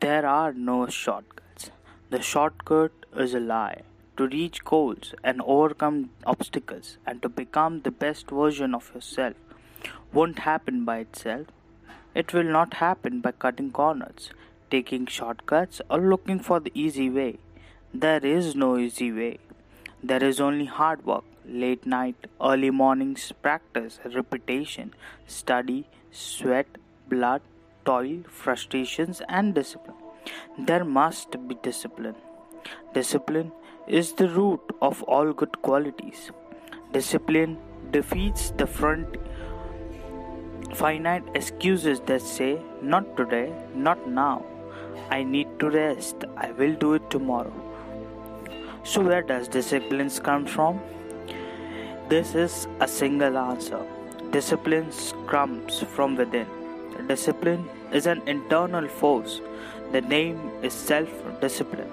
There are no shortcuts. The shortcut is a lie. To reach goals and overcome obstacles and to become the best version of yourself won't happen by itself. It will not happen by cutting corners, taking shortcuts, or looking for the easy way. There is no easy way. There is only hard work, late night, early mornings, practice, repetition, study, sweat, blood, toil, frustrations, and discipline. There must be discipline. Discipline is the root of all good qualities. Discipline defeats the front finite excuses that say, Not today, not now. I need to rest. I will do it tomorrow. So, where does discipline come from? This is a single answer. Discipline comes from within. Discipline is an internal force. The name is self discipline.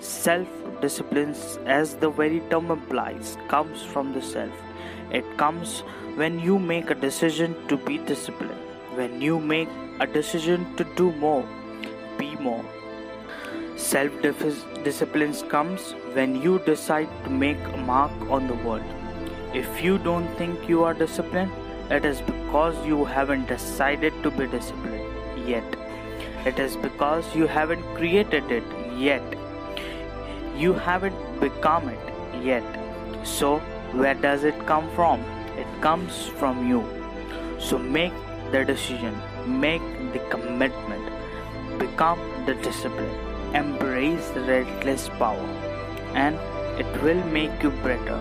Self discipline, as the very term implies, comes from the self. It comes when you make a decision to be disciplined, when you make a decision to do more, be more. Self discipline comes when you decide to make a mark on the world. If you don't think you are disciplined, it is because you haven't decided to be disciplined yet. It is because you haven't created it yet. You haven't become it yet. So, where does it come from? It comes from you. So, make the decision, make the commitment, become the discipline, embrace the relentless power, and it will make you better,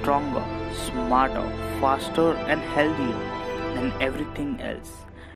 stronger, smarter, faster, and healthier than everything else.